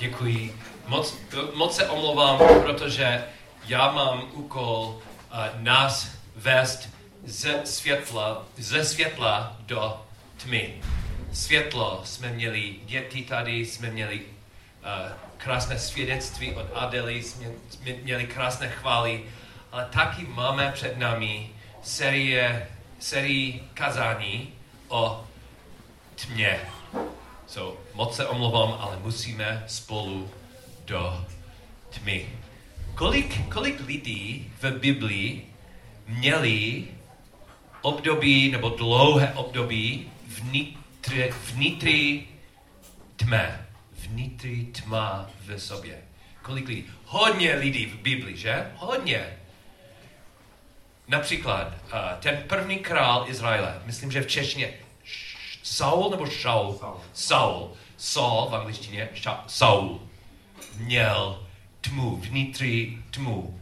Děkuji. Moc, moc se omlouvám, protože já mám úkol uh, nás vést ze světla, ze světla do tmy. Světlo jsme měli, děti tady jsme měli uh, krásné svědectví od Adely, jsme měli krásné chvály, ale taky máme před námi série, sérii kazání o tmě. So, moc se omlouvám, ale musíme spolu do tmy. Kolik, kolik lidí v Biblii měli období nebo dlouhé období vnitři, vnitři tmé? Vnitři tma v sobě. Kolik lidí? Hodně lidí v Biblii, že? Hodně. Například uh, ten první král Izraele, myslím, že v češtině Saul nebo Shaul? Saul. Saul. Saul v angličtině, Saul. Měl tmu, vnitřní tmu.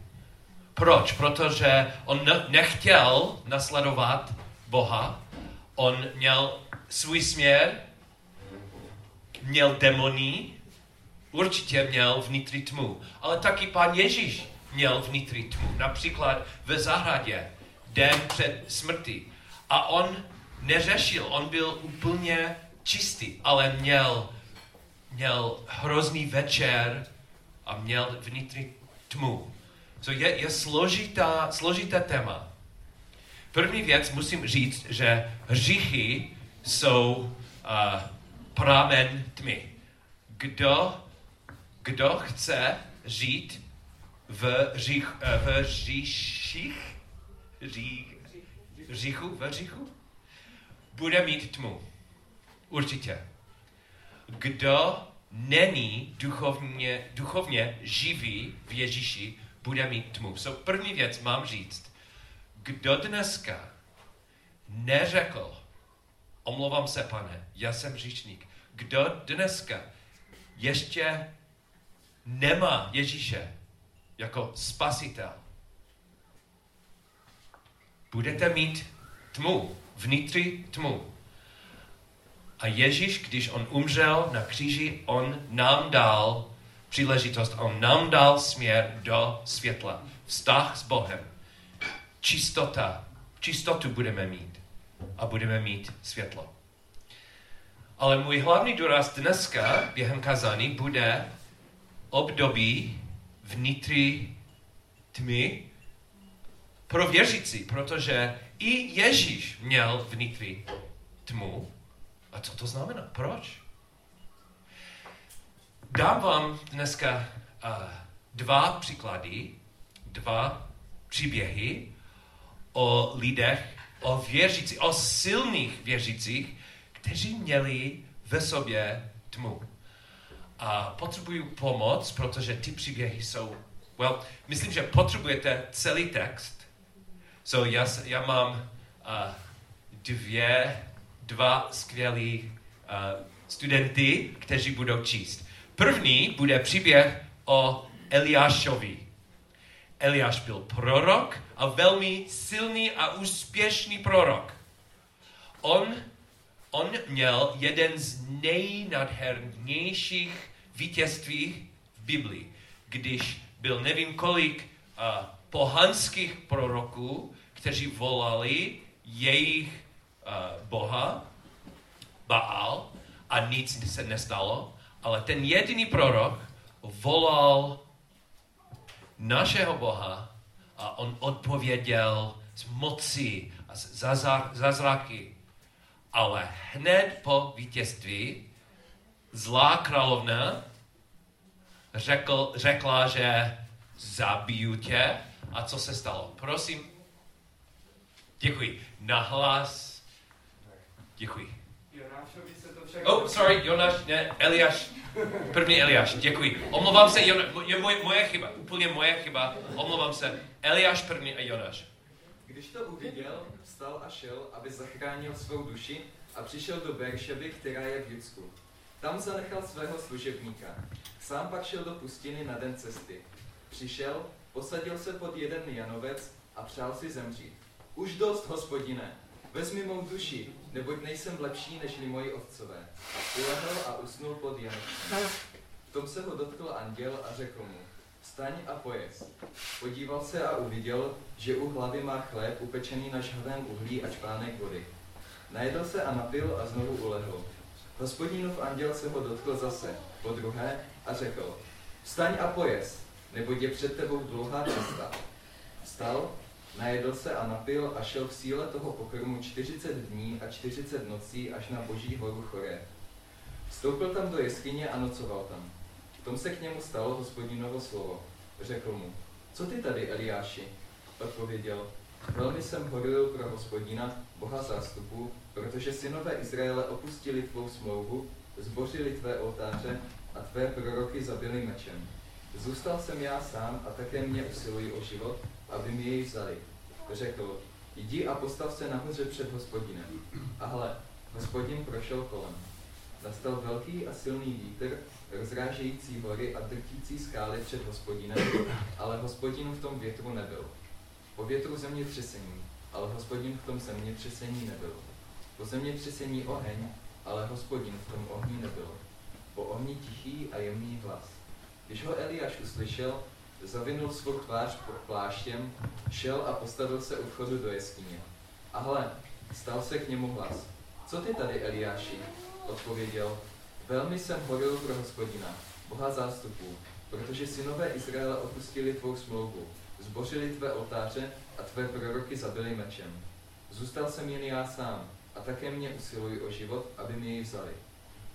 Proč? Protože on nechtěl nasledovat Boha, on měl svůj směr, měl demoní, určitě měl vnitřní tmu. Ale taky pán Ježíš měl vnitřní tmu. Například ve zahradě, den před smrti. A on neřešil, on byl úplně čistý, ale měl, měl hrozný večer a měl vnitřní tmu. So je, je složitá, složité téma. První věc musím říct, že hříchy jsou uh, pramen tmy. Kdo, kdo chce žít v, řích, uh, v říších, ří, říchu, v říchu, bude mít tmu. Určitě. Kdo není duchovně, duchovně živý v Ježíši, bude mít tmu. So první věc mám říct. Kdo dneska neřekl, omlouvám se, pane, já jsem říšník. Kdo dneska ještě nemá Ježíše jako spasitel, budete mít tmu, vnitřní tmu. A Ježíš, když on umřel na kříži, on nám dal příležitost, on nám dal směr do světla. Vztah s Bohem. Čistota. Čistotu budeme mít. A budeme mít světlo. Ale můj hlavní důraz dneska během kazání bude období vnitřní tmy pro věřící, protože i Ježíš měl vnitřní tmu. A co to znamená? Proč? Dám vám dneska uh, dva příklady, dva příběhy o lidech, o věřících, o silných věřících, kteří měli ve sobě tmu. A potřebuju pomoc, protože ty příběhy jsou, well, myslím, že potřebujete celý text. So já, já mám uh, dvě, dva skvělí uh, studenty, kteří budou číst. První bude příběh o Eliášovi. Eliáš byl prorok a velmi silný a úspěšný prorok. On, on měl jeden z nejnadhernějších vítězství v Biblii, když byl nevím kolik uh, pohanských proroků, kteří volali jejich uh, boha, Baal, a nic se nestalo. Ale ten jediný prorok volal našeho Boha a on odpověděl s mocí a z zázraky. Ale hned po vítězství zlá královna řekl, řekla, že zabiju tě. A co se stalo? Prosím. Děkuji. Nahlas. Děkuji. Oh, sorry, Jonáš, ne, Eliáš. První Eliáš, děkuji. Omlouvám se, Jon, je moje, moje chyba, úplně moje chyba. Omlouvám se. Eliáš první a Jonáš. Když to uviděl, vstal a šel, aby zachránil svou duši a přišel do Beršeby, která je v Judsku. Tam zanechal svého služebníka. Sám pak šel do pustiny na den cesty. Přišel, posadil se pod jeden janovec a přál si zemřít. Už dost, hospodine, vezmi mou duši, neboť nejsem lepší než moji otcové. Ulehl a usnul pod Janošem. V tom se ho dotkl anděl a řekl mu, vstaň a pojez. Podíval se a uviděl, že u hlavy má chléb upečený na žhavém uhlí a čpánek vody. Najedl se a napil a znovu ulehl. Hospodinův anděl se ho dotkl zase, po druhé, a řekl, vstaň a pojez, neboť je před tebou dlouhá cesta. Vstal, najedl se a napil a šel v síle toho pokrmu 40 dní a 40 nocí až na boží horu Choré. Vstoupil tam do jeskyně a nocoval tam. V tom se k němu stalo hospodinovo slovo. Řekl mu, co ty tady, Eliáši? Odpověděl, velmi jsem horlil pro hospodina, boha zástupu, protože synové Izraele opustili tvou smlouvu, zbořili tvé oltáře a tvé proroky zabili mečem. Zůstal jsem já sám a také mě usilují o život, aby mi jej vzali. Řekl, jdi a postav se nahoře před hospodinem. A hle, hospodin prošel kolem. Nastal velký a silný vítr, rozrážející hory a drtící skály před hospodinem, ale hospodin v tom větru nebyl. Po větru zemětřesení, ale hospodin v tom zemětřesení nebyl. Po zemětřesení oheň, ale hospodin v tom ohni nebyl. Po ohni tichý a jemný hlas. Když ho Eliáš uslyšel, zavinul svou tvář pod pláštěm, šel a postavil se u vchodu do jeskyně. A hle, stal se k němu hlas. Co ty tady, Eliáši? Odpověděl, velmi jsem horil pro hospodina, boha zástupů, protože synové Izraele opustili tvou smlouvu, zbořili tvé oltáře a tvé proroky zabili mečem. Zůstal jsem jen já sám a také mě usilují o život, aby mě ji vzali.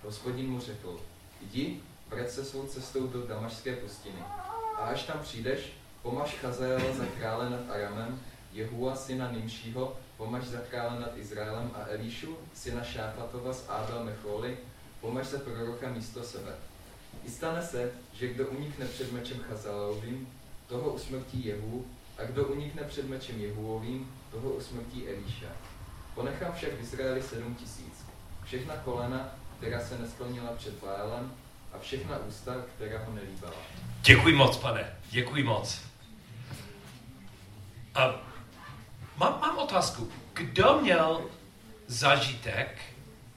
Hospodin mu řekl, jdi, vrať se svou cestou do Damašské pustiny. A až tam přijdeš, pomaž Chazaela za krále nad Aramem, Jehua syna Nimšího, pomaž za krále nad Izraelem a Elíšu, syna Šáfatova z Abel Mecholy, pomaž za proroka místo sebe. I stane se, že kdo unikne před mečem Chazaelovým, toho usmrtí Jehu, a kdo unikne před mečem Jehuovým, toho usmrtí Elíša. Ponechám však v Izraeli sedm tisíc. Všechna kolena, která se nesklonila před Bálem, a všechna ústa, která ho nelíbala. Děkuji moc, pane. Děkuji moc. A mám, mám otázku. Kdo měl zažitek,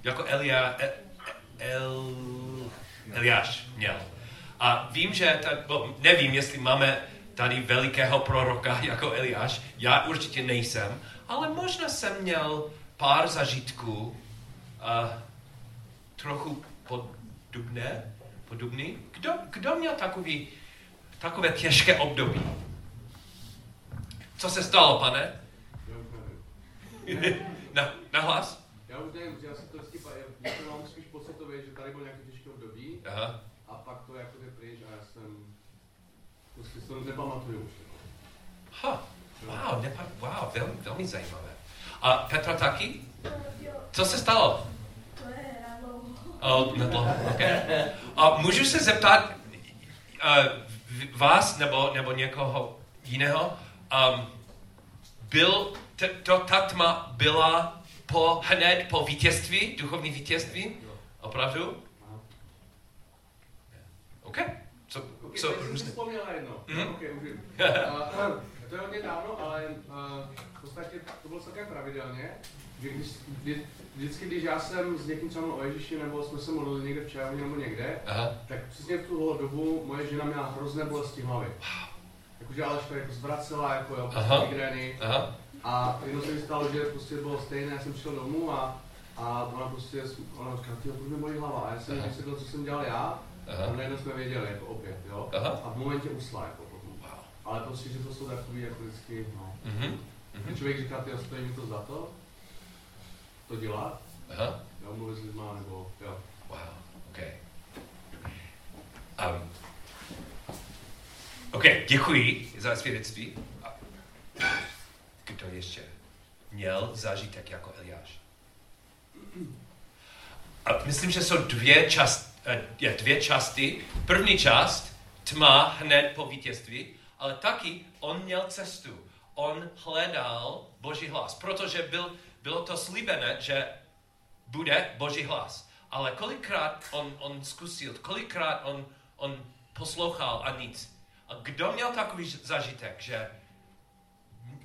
jako Elia, El, El, Eliáš měl? A vím, že, ta, bo nevím, jestli máme tady velikého proroka jako Eliáš, já určitě nejsem, ale možná jsem měl pár zažitků, uh, trochu podobné, podobný. Kdo, kdo měl takový, takové těžké období? Co se stalo, pane? na, na hlas? Já už nevím, já si to vždycky, já to mám spíš pocitově, že tady byl nějaký těžké období Aha. a pak to jako je pryč a já jsem, prostě si to nepamatuju už. Ha, wow, nepa, wow, velmi, velmi zajímavé. A Petra taky? Co se stalo? To je na dlouho. Oh, na dlouho, okay. A můžu se zeptat uh, vás nebo, nebo někoho jiného, um, byl, t, to, ta tma byla po, hned po vítězství, duchovní vítězství? Opravdu? OK. Co, Okay, co, jsem si různé. vzpomněl na jedno. Mhm. Ok, už vím. Uh, to je hodně dávno, ale uh, v podstatě to bylo celkem pravidelně, že když, vždy, vždycky, když já jsem s někým třeba o Ježíši, nebo jsme se modlili někde v čajovně nebo někde, Aha. tak přesně v tu dobu moje žena měla hrozné bolesti hlavy. Jakože Aleška jako zvracela, jako jo, Aha. prostě migrény. Aha. A jednou se mi stalo, že prostě bylo stejné, já jsem přišel domů a, a ona prostě, ona říká, ty proč mě bolí hlava? A já jsem vysvětlil, co jsem dělal já, a Aha. najednou jsme věděli, jako opět, jo. Aha. A v momentě usla, jako potom. Wow. Ale prostě, že to jsou takový, jako vždycky, no. Mhm. Když člověk říká, ty stojí mi to za to, to dělat, Aha. jo, mluvit s lidma, nebo, jo. Wow, OK. Um, OK, děkuji za svědectví. Kdo ještě měl zážitek jako Eliáš? A myslím, že jsou dvě, část, eh, je, dvě části. První část, tma hned po vítězství, ale taky on měl cestu. On hledal Boží hlas, protože byl, bylo to slíbené, že bude Boží hlas. Ale kolikrát on, on zkusil, kolikrát on, on poslouchal a nic. A kdo měl takový zažitek, že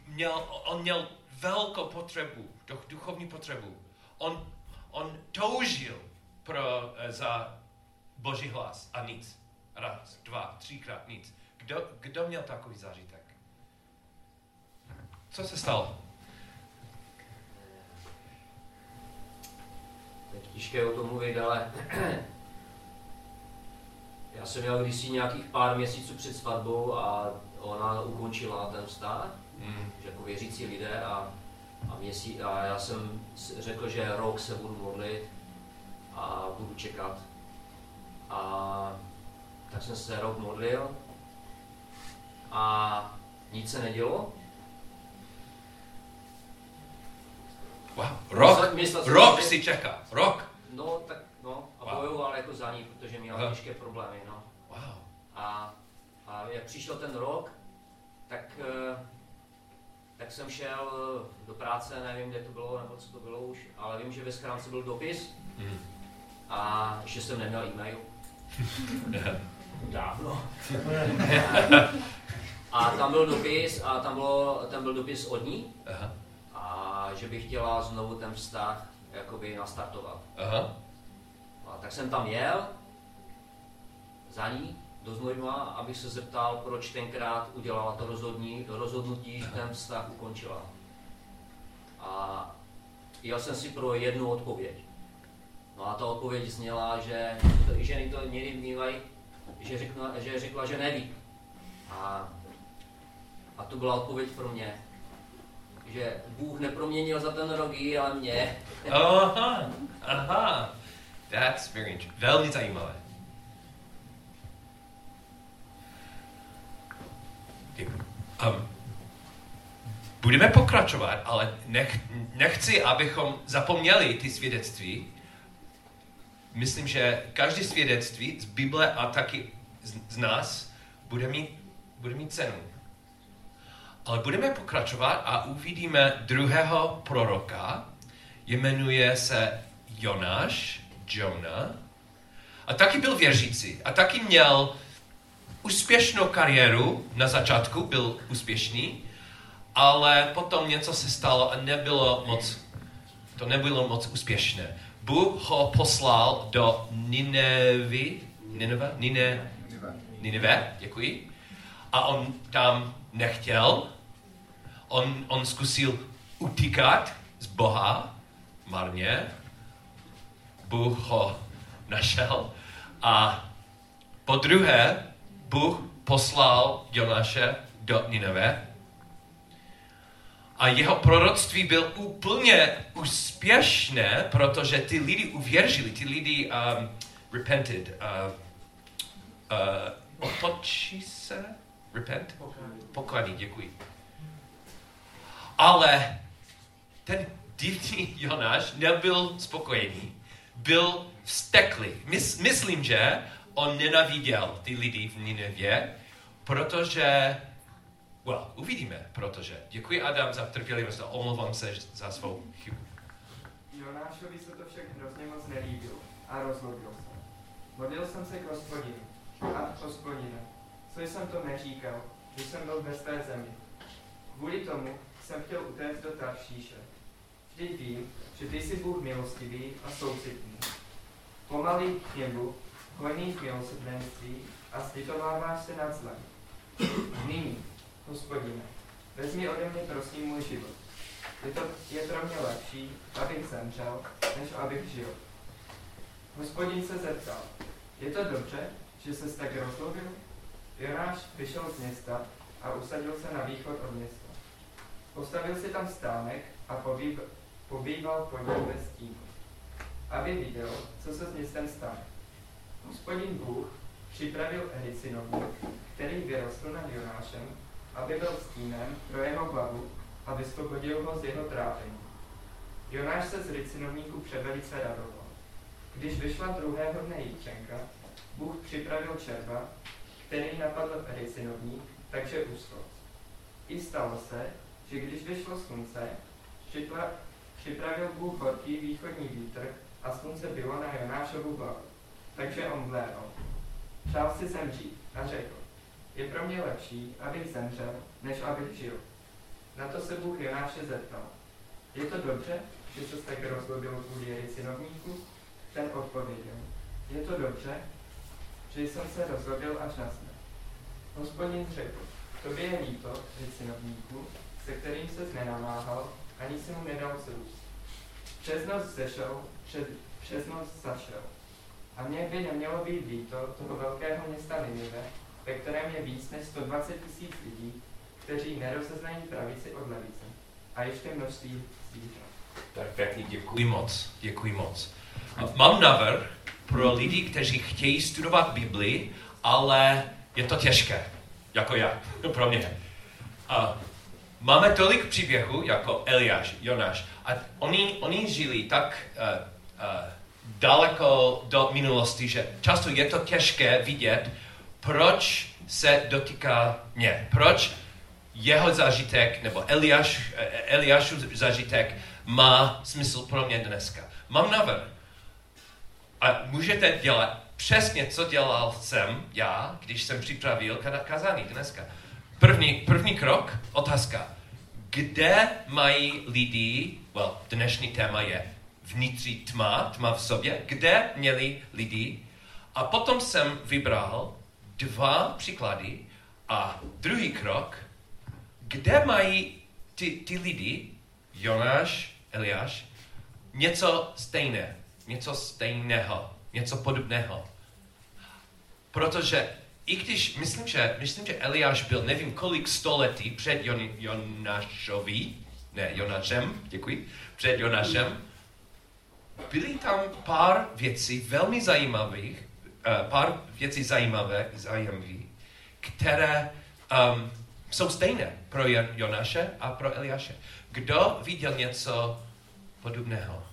měl, on měl velkou potřebu, duch- duchovní potřebu. On, on toužil pro, eh, za Boží hlas a nic. Raz, dva, třikrát, nic. Kdo, kdo měl takový zážitek? Co se stalo? Teď těžké o tom mluvit, ale já jsem měl kdysi nějakých pár měsíců před svatbou a ona ukončila ten vztah, Hmm. že jako věřící lidé a, a, měsíc, a já jsem řekl, že rok se budu modlit a budu čekat. A tak jsem se rok modlil a nic se nedělo. Wow. Rok, Myslel- rok že- si čeká, rok. No, tak no, a Wow. bojoval jako za ní, protože měla Aha. těžké problémy, no. Wow. A, a jak přišel ten rok, tak, eh, tak jsem šel do práce, nevím, kde to bylo, nebo co to bylo už, ale vím, že ve schránce byl dopis Hmm. a ještě jsem neměl e-mail. Dávno. a tam byl dopis a tam, bylo, tam byl dopis od ní Aha. Že bych chtěla znovu ten vztah jakoby nastartovat. Aha. A tak jsem tam jel za ní do Znojma, abych se zeptal, proč tenkrát udělala to rozhodní, rozhodnutí, že ten vztah ukončila. A jel jsem si pro jednu odpověď. No a ta odpověď zněla, že to, ženy to někdy mývají, že řekla, že řekla, že neví. A, a to byla odpověď pro mě. Že Bůh neproměnil za ten ji, ale mě. Aha. Aha. That's very interesting. Velmi zajímavé. Um, budeme pokračovat, ale nech, nechci, abychom zapomněli ty svědectví. Myslím, že každé svědectví z Bible a taky z, z nás bude mít, bude mít cenu. Ale budeme pokračovat a uvidíme druhého proroka, jmenuje se Jonáš, Jonah, a taky byl věřící a taky měl úspěšnou kariéru, na začátku byl úspěšný, ale potom něco se stalo a nebylo moc, to nebylo moc úspěšné. Bůh ho poslal do Ninevy, Nineve, Nine, Nineve, děkuji. A on tam nechtěl. On, on zkusil utíkat z Boha, marně. Bůh ho našel. A po druhé, Bůh poslal Jonáše do Nineve. A jeho proroctví byl úplně úspěšné, protože ty lidi uvěřili, ty lidi um, repented, uh, uh, otočí se, repent, pokladí, děkuji. Ale ten divný Jonáš nebyl spokojený, byl vzteklý. Mys, myslím, že on nenaviděl ty lidi v Ninevě, protože, well, uvidíme, protože. Děkuji Adam za trpělivost a omlouvám se za svou chybu. Jonášovi se to však hrozně moc nelíbilo a rozhodl se. Modlil jsem se k hospodinu. A hospodine, co jsem to neříkal, když jsem byl ve své zemi. Kvůli tomu jsem chtěl utéct do Taršíše. Vždyť vím, že ty jsi Bůh milostivý a soucitný. Pomalý k němu, hojný v milosrdenství a sliitováváš se nad zlem. Nyní, hospodine, vezmi ode mě prosím můj život. Je, to, je pro mě lepší, abych zemřel, než abych žil. Hospodin se zeptal, je to dobře, že se tak rozhodl? Jonáš vyšel z města a usadil se na východ od města. Postavil si tam stánek a pobýv, pobýval pod ním ve stínu, aby viděl, co se s městem stane. Hospodin Bůh připravil Ericinovník, který vyrostl nad Jonášem, aby byl stínem pro jeho hlavu a vysvobodil ho z jeho trápení. Jonáš se z ricinovníku převelice radoval. Když vyšla druhého dne jítřenka, Bůh připravil červa, který napadl ricinovník, takže uschl. I stalo se, že když vyšlo slunce, připra- připravil Bůh horký východní vítr a slunce bylo na Jonášovu hlavu. Takže on vléval. Přál si zemřít a řekl, je pro mě lepší, abych zemřel, než abych žil. Na to se Bůh Jonáše zeptal. Je to dobře, že se tak rozhodl kvůli synovníku? Ten odpověděl. Je to dobře, že jsem se rozhodl až na. Hospodin řekl, tobě je líto, synovníku, se kterým se nenamáhal, ani si mu nedal zrůst. Přes noc zešel, před, přes noc zašel. A mě by nemělo být líto toho velkého města Ninive, ve kterém je víc než 120 tisíc lidí, kteří nerozeznají pravici od levice. A ještě množství zvířat. Perfektní, děkuji moc, děkuji moc. Mám návrh pro lidi, kteří chtějí studovat Bibli, ale je to těžké, jako já, pro mě. A máme tolik příběhů, jako Eliáš, Jonáš, a oni, oni žili tak uh, uh, daleko do minulosti, že často je to těžké vidět, proč se dotýká mě, proč jeho zážitek, nebo Eliáš, eh, Eliášův zážitek má smysl pro mě dneska. Mám návrh. A můžete dělat přesně, co dělal jsem já, když jsem připravil kazání dneska. První, první krok, otázka. Kde mají lidi, well, dnešní téma je vnitřní tma, tma v sobě, kde měli lidi. A potom jsem vybral dva příklady a druhý krok, kde mají ty, ty lidi, Jonáš, Eliáš, něco stejné, něco stejného, něco podobného. Protože i když, myslím, že, myslím, že Eliáš byl nevím kolik století před Jon, Jonášovi, ne, Jonášem, děkuji, před Jonášem, byly tam pár věcí velmi zajímavých, uh, pár věcí zajímavé, zajímavé, které um, jsou stejné pro Jon- Jonáše a pro Eliáše. Kdo viděl něco podobného?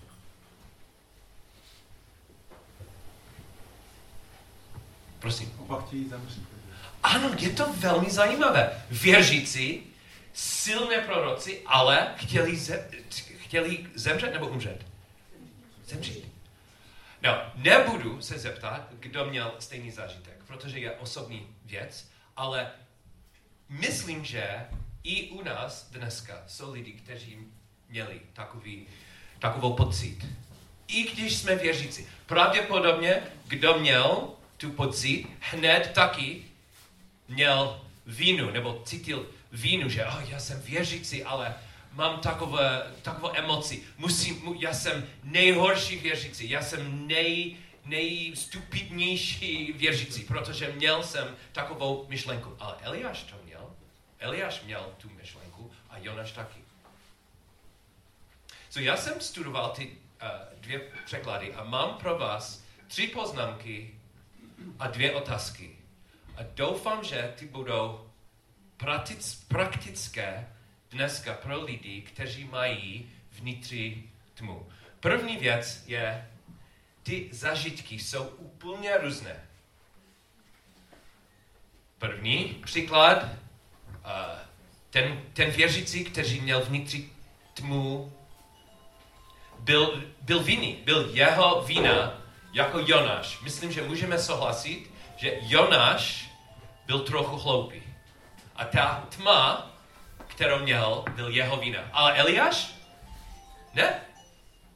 Prosím. Oba chtějí zemřít. Ano, je to velmi zajímavé. Věřící, silné proroci, ale chtěli, ze, chtěli zemřet nebo umřet? Zemřít. No, nebudu se zeptat, kdo měl stejný zážitek, protože je osobní věc, ale myslím, že i u nás dneska jsou lidi, kteří měli takový, takovou pocit. I když jsme věřící. Pravděpodobně, kdo měl tu pocit, hned taky měl vínu, nebo cítil vínu, že oh, já jsem věřící, ale mám takové, takovou emoci. Musím, mu, já jsem nejhorší věřící, já jsem nej, nejstupidnější věřící, protože měl jsem takovou myšlenku. Ale Eliáš to měl. Eliáš měl tu myšlenku a Jonáš taky. So já jsem studoval ty uh, dvě překlady a mám pro vás tři poznámky a dvě otázky. A doufám, že ty budou praktic, praktické dneska pro lidi, kteří mají vnitřní tmu. První věc je, ty zažitky jsou úplně různé. První příklad, ten, ten věřící, který měl vnitřní tmu, byl, byl vinný, byl jeho vina jako Jonáš. Myslím, že můžeme souhlasit, že Jonáš byl trochu hloupý. A ta tma, kterou měl, byl jeho vina. Ale Eliáš? Ne.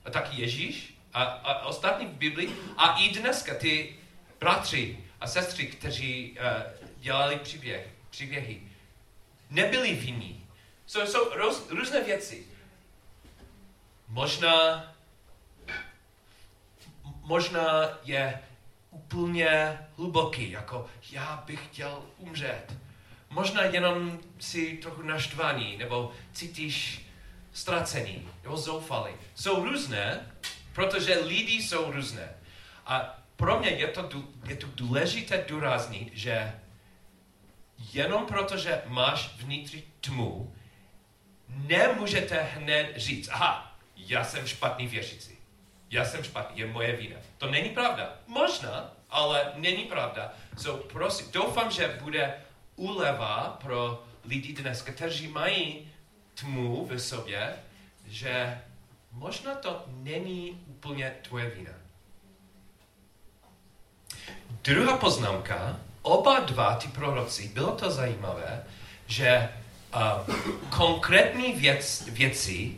A taky Ježíš? A, a ostatní v Biblii? A i dneska ty bratři a sestry, kteří uh, dělali příběh, příběhy, nebyli vinní. So, jsou roz, různé věci. Možná možná je úplně hluboký, jako já bych chtěl umřet. Možná jenom si trochu naštvaný, nebo cítíš ztracený, nebo zoufalý. Jsou různé, protože lidi jsou různé. A pro mě je to, je to důležité důraznit, že jenom protože máš vnitřní tmu, nemůžete hned říct, aha, já jsem špatný věřící já jsem špatný, je moje vína. To není pravda. Možná, ale není pravda. So, prosím, doufám, že bude úleva pro lidi dnes, kteří mají tmu ve sobě, že možná to není úplně tvoje vína. Druhá poznámka, oba dva ty proroci, bylo to zajímavé, že uh, konkrétní věc, věci,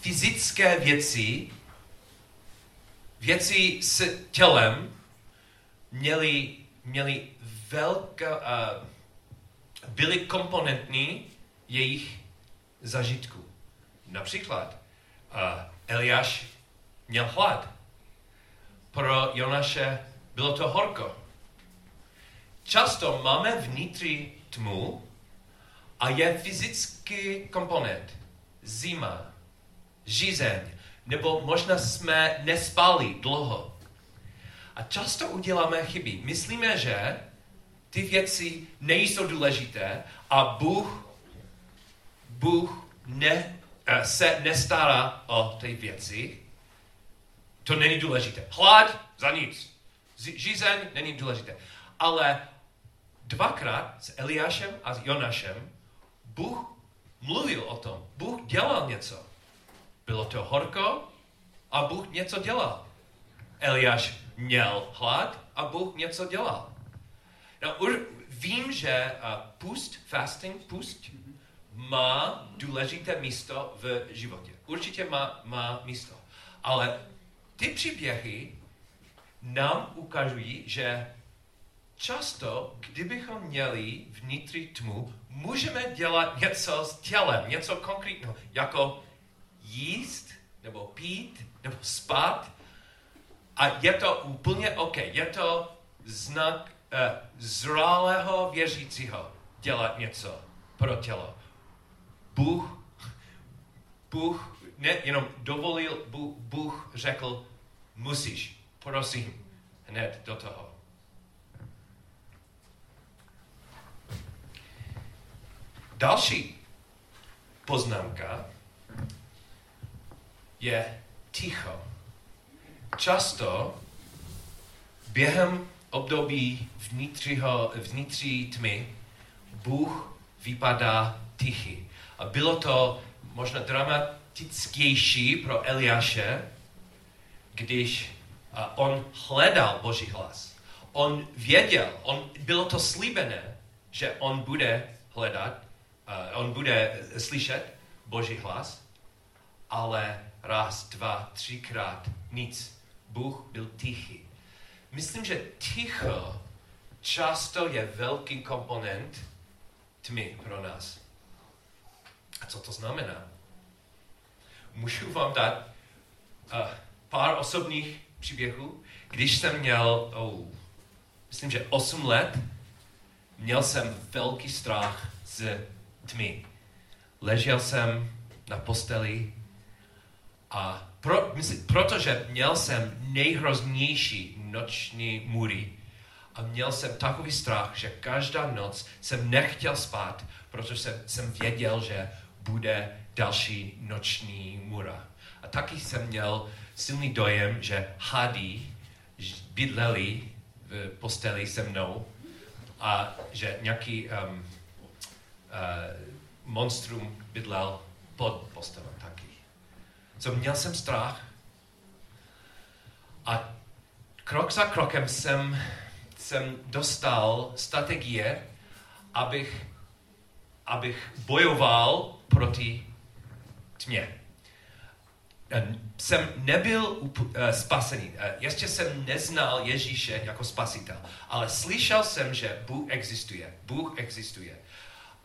fyzické věci věci s tělem měly měli velká, uh, byli komponentní jejich zažitku. Například uh, Eliáš měl hlad. Pro Jonaše bylo to horko. Často máme vnitři tmu a je fyzický komponent. Zima, žízeň, nebo možná jsme nespali dlouho. A často uděláme chyby. Myslíme, že ty věci nejsou důležité a Bůh, Bůh ne, eh, se nestará o ty věci. To není důležité. Hlad za nic. Žízeň není důležité. Ale dvakrát s Eliášem a s Jonašem Bůh mluvil o tom. Bůh dělal něco. Bylo to horko a Bůh něco dělal. Eliáš měl hlad a Bůh něco dělal. No, vím, že uh, pust, fasting, pust, má důležité místo v životě. Určitě má, má místo. Ale ty příběhy nám ukazují, že často, kdybychom měli vnitřní tmu, můžeme dělat něco s tělem, něco konkrétního, jako jíst, nebo pít, nebo spát. A je to úplně OK. Je to znak uh, zralého věřícího dělat něco pro tělo. Bůh, Bůh ne jenom dovolil, Bůh, Bůh řekl, musíš, prosím, hned do toho. Další poznámka je ticho. Často během období vnitřiho, vnitří tmy Bůh vypadá tichý. A bylo to možná dramatičtější pro Eliáše, když on hledal Boží hlas. On věděl, on, bylo to slíbené, že on bude hledat, on bude slyšet Boží hlas, ale raz, dva, třikrát nic. Bůh byl tichý. Myslím, že ticho často je velký komponent tmy pro nás. A co to znamená? Můžu vám dát uh, pár osobních příběhů. Když jsem měl, oh, myslím, že 8 let, měl jsem velký strach z tmy. Ležel jsem na posteli a pro, myslím, protože měl jsem nejhroznější noční můry a měl jsem takový strach, že každá noc jsem nechtěl spát, protože jsem, jsem věděl, že bude další noční můra. A taky jsem měl silný dojem, že hady bydleli v posteli se mnou a že nějaký um, uh, monstrum bydlel pod postelem. Co měl jsem strach a krok za krokem jsem, jsem dostal strategie, abych, abych bojoval proti tmě. Jsem nebyl uh, spasený. Uh, ještě jsem neznal Ježíše jako spasitel, ale slyšel jsem, že Bůh existuje. Bůh existuje.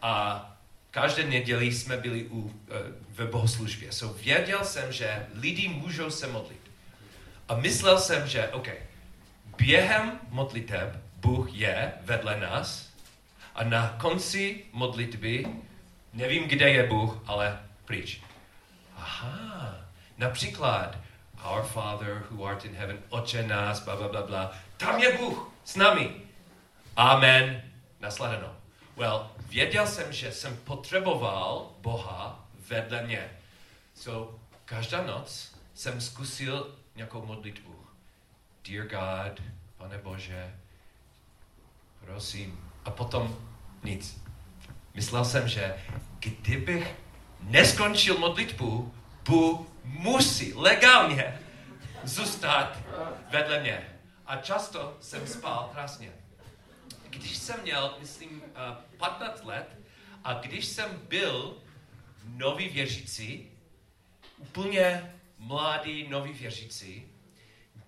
A každé neděli jsme byli u, uh, ve bohoslužbě. So věděl jsem, že lidi můžou se modlit. A myslel jsem, že OK, během modliteb Bůh je vedle nás a na konci modlitby nevím, kde je Bůh, ale pryč. Aha, například Our Father who art in heaven, Oče nás, bla, bla, bla, bla. Tam je Bůh s námi. Amen. Nasledeno. Well, věděl jsem, že jsem potřeboval Boha vedle mě. So, každá noc jsem zkusil nějakou modlitbu. Dear God, pane Bože, prosím. A potom nic. Myslel jsem, že kdybych neskončil modlitbu, Bůh musí legálně zůstat vedle mě. A často jsem spal krásně. Když jsem měl, myslím, 15 eh, let a když jsem byl nový věřící, úplně mladý nový věřící,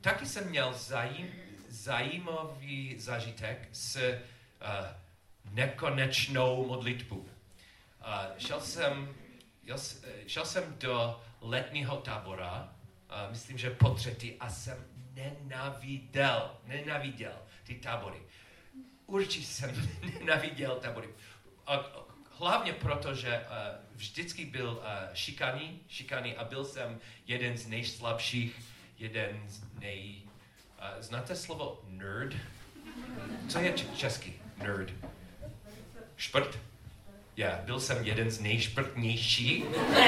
taky jsem měl zajím, zajímavý zážitek s uh, nekonečnou modlitbou. Uh, šel, jsem, jel, eh, šel jsem do letního tábora, uh, myslím, že po třetí, a jsem nenaviděl, nenaviděl ty tábory. Určitě jsem nenaviděl tábory. A, hlavně proto, že uh, vždycky byl uh, šikaný, šikaný a byl jsem jeden z nejslabších, jeden z nej... Uh, znáte slovo nerd? Co je český? Nerd. Šprt? Já, yeah, byl jsem jeden z nejšprtnějších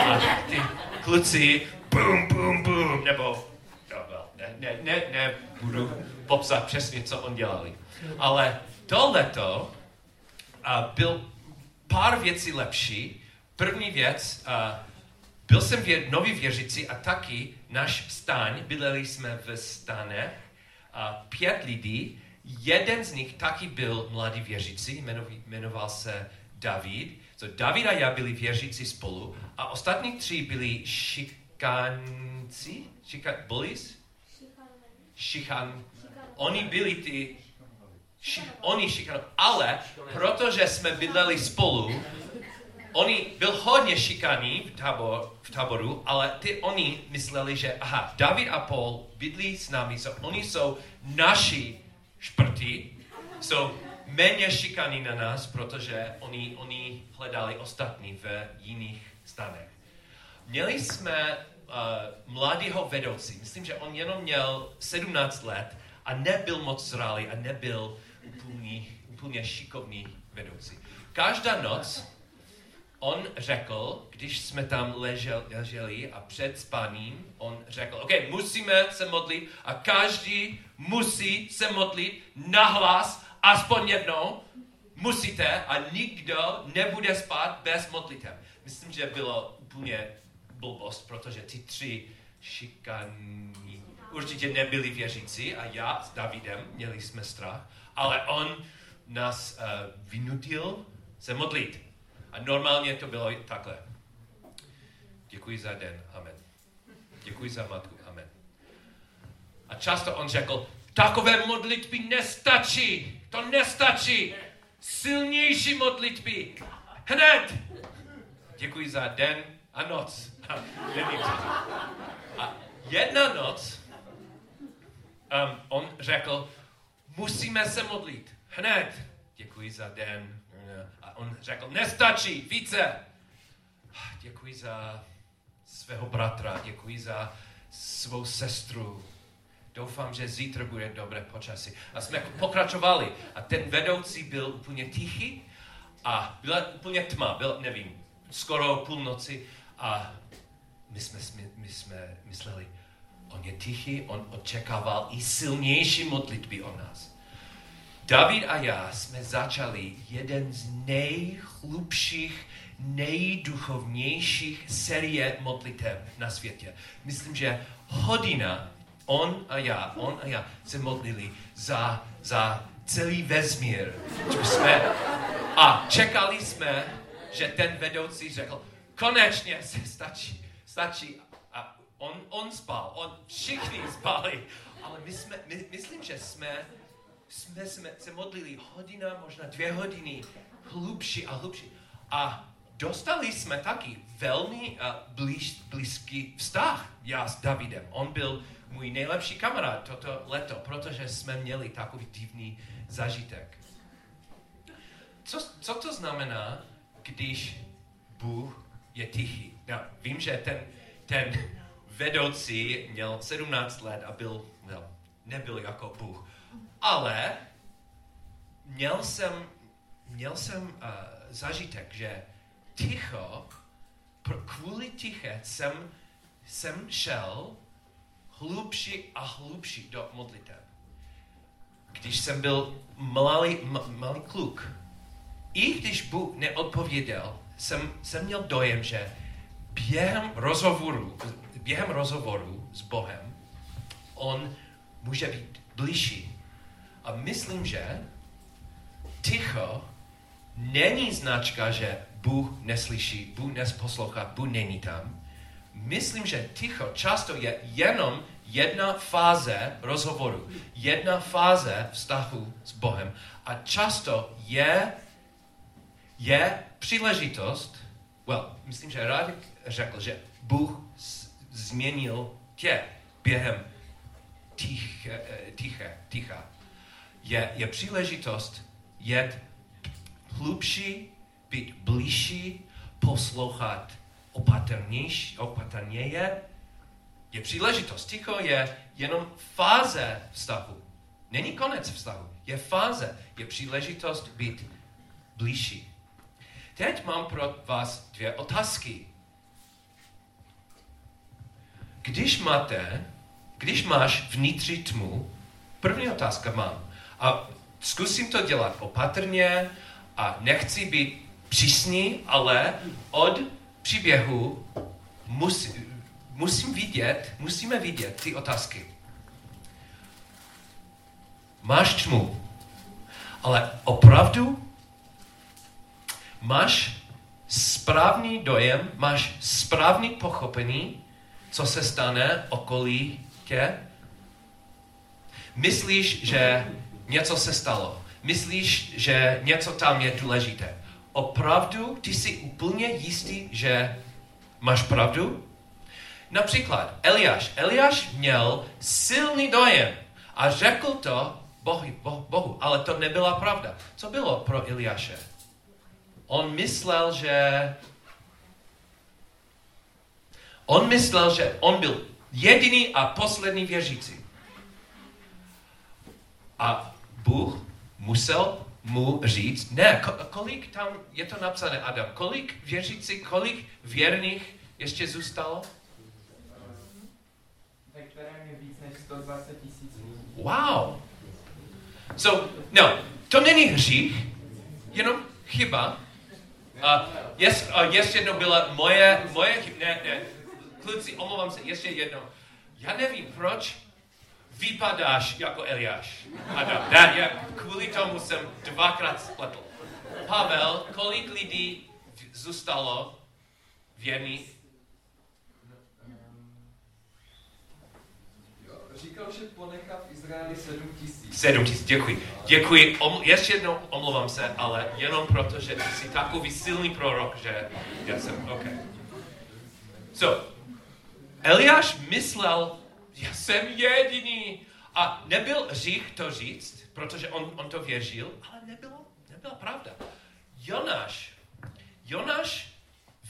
a ty kluci bum, bum, bum, nebo no, well, ne, ne, ne, ne, budu popsat přesně, co on dělali. Ale tohleto uh, byl pár věcí lepší. První věc, uh, byl jsem vě, nový věřící a taky náš stáň, bydleli jsme v stáne, uh, pět lidí, jeden z nich taky byl mladý věřící, jmenoval, jmenoval se David. So David a já byli věřící spolu a ostatní tři byli šikanci, šika, bullies? Šichan. Oni byli ty ši, oni šikanovali. Ale protože jsme bydleli spolu, oni byl hodně šikaný v, tábor, v táboru, ale ty oni mysleli, že aha, David a Paul bydlí s námi, so oni jsou naši šprty, jsou méně šikaní na nás, protože oni, oni hledali ostatní v jiných stanech. Měli jsme uh, mladého vedoucí, myslím, že on jenom měl 17 let a nebyl moc zralý a nebyl úplný, úplně šikovný vedoucí. Každá noc on řekl, když jsme tam ležel, leželi a před spaním, on řekl, OK, musíme se modlit a každý musí se modlit nahlas aspoň jednou, musíte a nikdo nebude spát bez modlitev. Myslím, že bylo úplně blbost, protože ty tři šikaní určitě nebyli věřící a já s Davidem měli jsme strach, ale on nás uh, vynutil se modlit. A normálně to bylo takhle. Děkuji za den, amen. Děkuji za matku, amen. A často on řekl, takové modlitby nestačí, to nestačí. Silnější modlitby. Hned. Děkuji za den a noc. A jedna noc um, on řekl, musíme se modlit. Hned. Děkuji za den. A on řekl, nestačí, více. Děkuji za svého bratra, děkuji za svou sestru. Doufám, že zítra bude dobré počasí. A jsme pokračovali. A ten vedoucí byl úplně tichý a byla úplně tma, byl, nevím, skoro půlnoci. A my jsme, my jsme mysleli, je tichý, on očekával i silnější modlitby o nás. David a já jsme začali jeden z nejchlubších, nejduchovnějších série modlitev na světě. Myslím, že hodina on a já, on a já se modlili za, za celý vesmír. Jsme, a čekali jsme, že ten vedoucí řekl, konečně se stačí, stačí. On, on spal, on, všichni spali. Ale my jsme, my, myslím, že jsme, jsme, jsme se modlili hodina, možná dvě hodiny, hlubší a hlubší. A dostali jsme taky velmi uh, blíž, blízký vztah, já s Davidem. On byl můj nejlepší kamarád toto leto, protože jsme měli takový divný zažitek. Co, co to znamená, když Bůh je tichý? No, vím, že ten, ten vedoucí měl 17 let a byl, no, nebyl jako Bůh. Ale měl jsem, měl jsem uh, zažitek, že ticho, kvůli tiché jsem, jsem šel hlubší a hlubší do modlitev. Když jsem byl malý, malý kluk, i když Bůh neodpověděl, jsem, jsem měl dojem, že během rozhovoru, během rozhovoru s Bohem, on může být blížší. A myslím, že ticho není značka, že Bůh neslyší, Bůh nesposlouchá, Bůh není tam, myslím, že ticho často je jenom jedna fáze rozhovoru, jedna fáze vztahu s Bohem a často je, je příležitost, well, myslím, že rád řekl, že Bůh změnil tě během tiché, tiché, ticha. Je, je příležitost jet hlubší, být blížší, poslouchat opatrnější, opatrněje, je příležitost. Ticho je jenom fáze vztahu. Není konec vztahu. Je fáze. Je příležitost být blížší. Teď mám pro vás dvě otázky. Když máte, když máš vnitřní tmu, první otázka mám. A zkusím to dělat opatrně a nechci být přísný, ale od příběhu musí, musím vidět, musíme vidět ty otázky. Máš tmu, ale opravdu máš správný dojem, máš správný pochopení, co se stane okolí tě? Myslíš, že něco se stalo. Myslíš, že něco tam je důležité. Opravdu ty jsi úplně jistý, že máš pravdu? Například Eliáš. Eliáš měl silný dojem a řekl to Bohu, bohu, bohu, ale to nebyla pravda. Co bylo pro Eliáše? On myslel, že on myslel, že on byl jediný a poslední věřící. A Bůh musel mu říct, ne, kolik tam je to napsané, Adam, kolik věřící, kolik věrných ještě zůstalo? Ve kterém je víc než 120 tisíc Wow. So, no, to není hřích, jenom chyba. A jest, uh, ještě jednou byla moje, moje ne, ne, kluci, omlouvám se, ještě jednou. Já nevím, proč vypadáš jako Eliáš. Adam, ne, já, kvůli tomu jsem dvakrát spletl. Pavel, kolik lidí zůstalo věrných Říkal, že ponechá v Izraeli sedm tisíc. Sedm tisíc, děkuji. Děkuji, Om, ještě jednou omlouvám se, ale jenom proto, že jsi takový silný prorok, že já jsem, OK. So, Eliáš myslel, já jsem jediný. A nebyl řích to říct, protože on, on to věřil, ale nebylo, nebyla pravda. Jonáš, Jonáš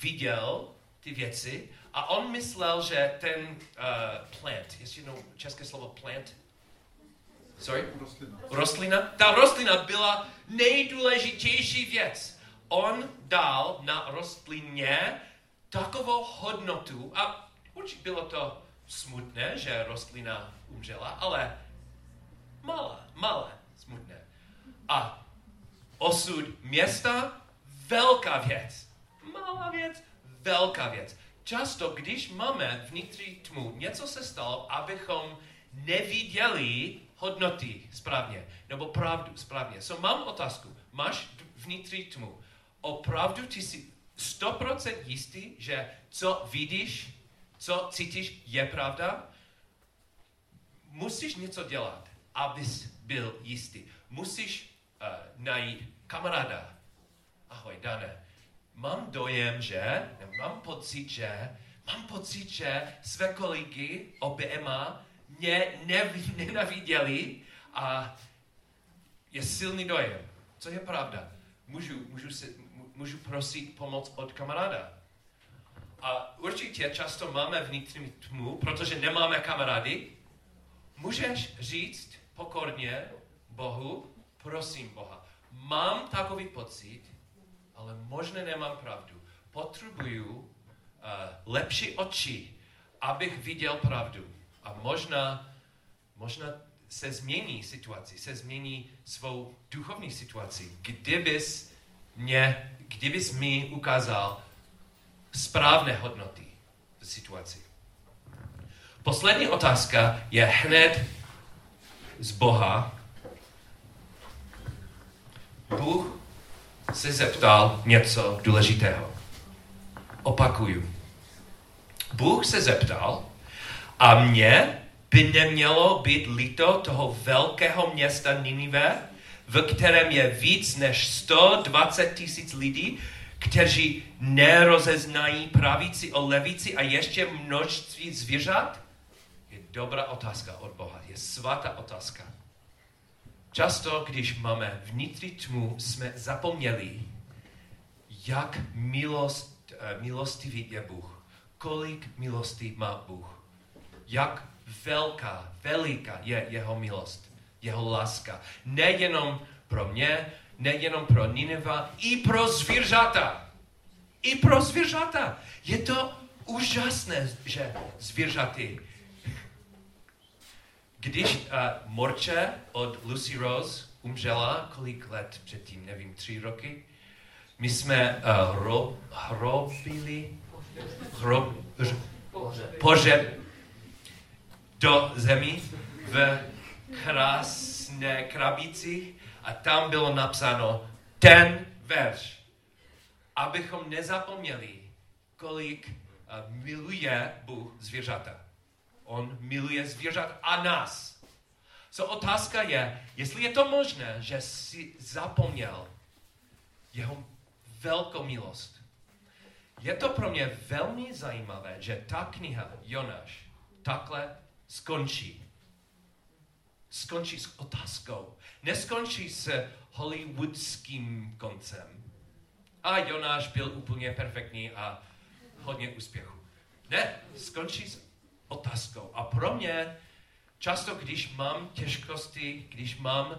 viděl ty věci a on myslel, že ten uh, plant, ještě jednou české slovo plant, sorry? Rostlina. Rostlina. Ta rostlina byla nejdůležitější věc. On dal na rostlině takovou hodnotu a určitě bylo to smutné, že rostlina umřela, ale malá, malé, smutné. A osud města, velká věc. Malá věc, velká věc. Často, když máme vnitřní tmu, něco se stalo, abychom neviděli hodnoty správně, nebo pravdu správně. So mám otázku. Máš vnitřní tmu. Opravdu ty jsi 100% jistý, že co vidíš, co cítíš, je pravda? Musíš něco dělat, abys byl jistý. Musíš uh, najít kamaráda. Ahoj, Dane. Mám dojem, že, mám pocit, že, mám pocit, že své kolegy oběma mě nev, nenaviděli a je silný dojem. Co je pravda? Můžu, můžu, si, můžu prosit pomoc od kamaráda. A určitě často máme vnitřní tmu, protože nemáme kamarády. Můžeš říct pokorně Bohu, prosím Boha, mám takový pocit, ale možná nemám pravdu. Potřebuju uh, lepší oči, abych viděl pravdu. A možná, možná se změní situaci, se změní svou duchovní situaci. Kdybys mě, kdybys mi ukázal správné hodnoty v situaci. Poslední otázka je hned z Boha. Bůh se zeptal něco důležitého. Opakuju. Bůh se zeptal a mě by nemělo být líto toho velkého města Ninive, v kterém je víc než 120 tisíc lidí, kteří nerozeznají pravíci o levíci a ještě množství zvířat? Je dobrá otázka od Boha, je svatá otázka. Často, když máme vnitřní tmu, jsme zapomněli, jak milost, eh, milostivý je Bůh. Kolik milostí má Bůh. Jak velká, veliká je jeho milost, jeho láska. Nejenom pro mě, nejenom pro Nineva, i pro zvířata. I pro zvířata. Je to úžasné, že zvířaty. Když uh, Morče od Lucy Rose umřela, kolik let předtím, nevím, tři roky, my jsme uh, ro, hrobili, hrob, pohřeb do zemí v krásné krabici a tam bylo napsáno ten verš, abychom nezapomněli, kolik uh, miluje Bůh zvířata. On miluje zvířat a nás. So otázka je, jestli je to možné, že si zapomněl jeho velkou milost. Je to pro mě velmi zajímavé, že ta kniha Jonáš takhle skončí. Skončí s otázkou. Neskončí s hollywoodským koncem. A Jonáš byl úplně perfektní a hodně úspěchu. Ne, skončí s otázkou. A pro mě, často když mám těžkosti, když mám uh,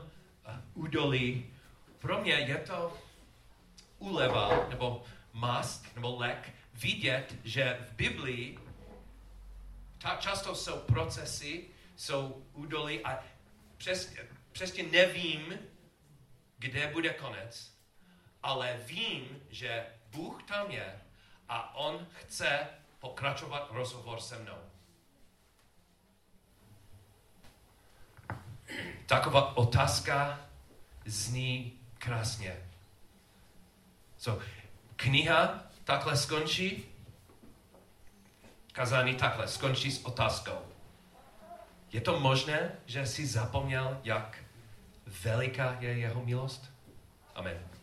údolí, pro mě je to úleva nebo mast nebo lek vidět, že v Biblii často jsou procesy, jsou údolí a přes, přesně nevím, kde bude konec, ale vím, že Bůh tam je a On chce pokračovat rozhovor se mnou. Taková otázka zní krásně. So, kniha takhle skončí, kazání takhle skončí s otázkou. Je to možné, že jsi zapomněl, jak veliká je jeho milost? Amen.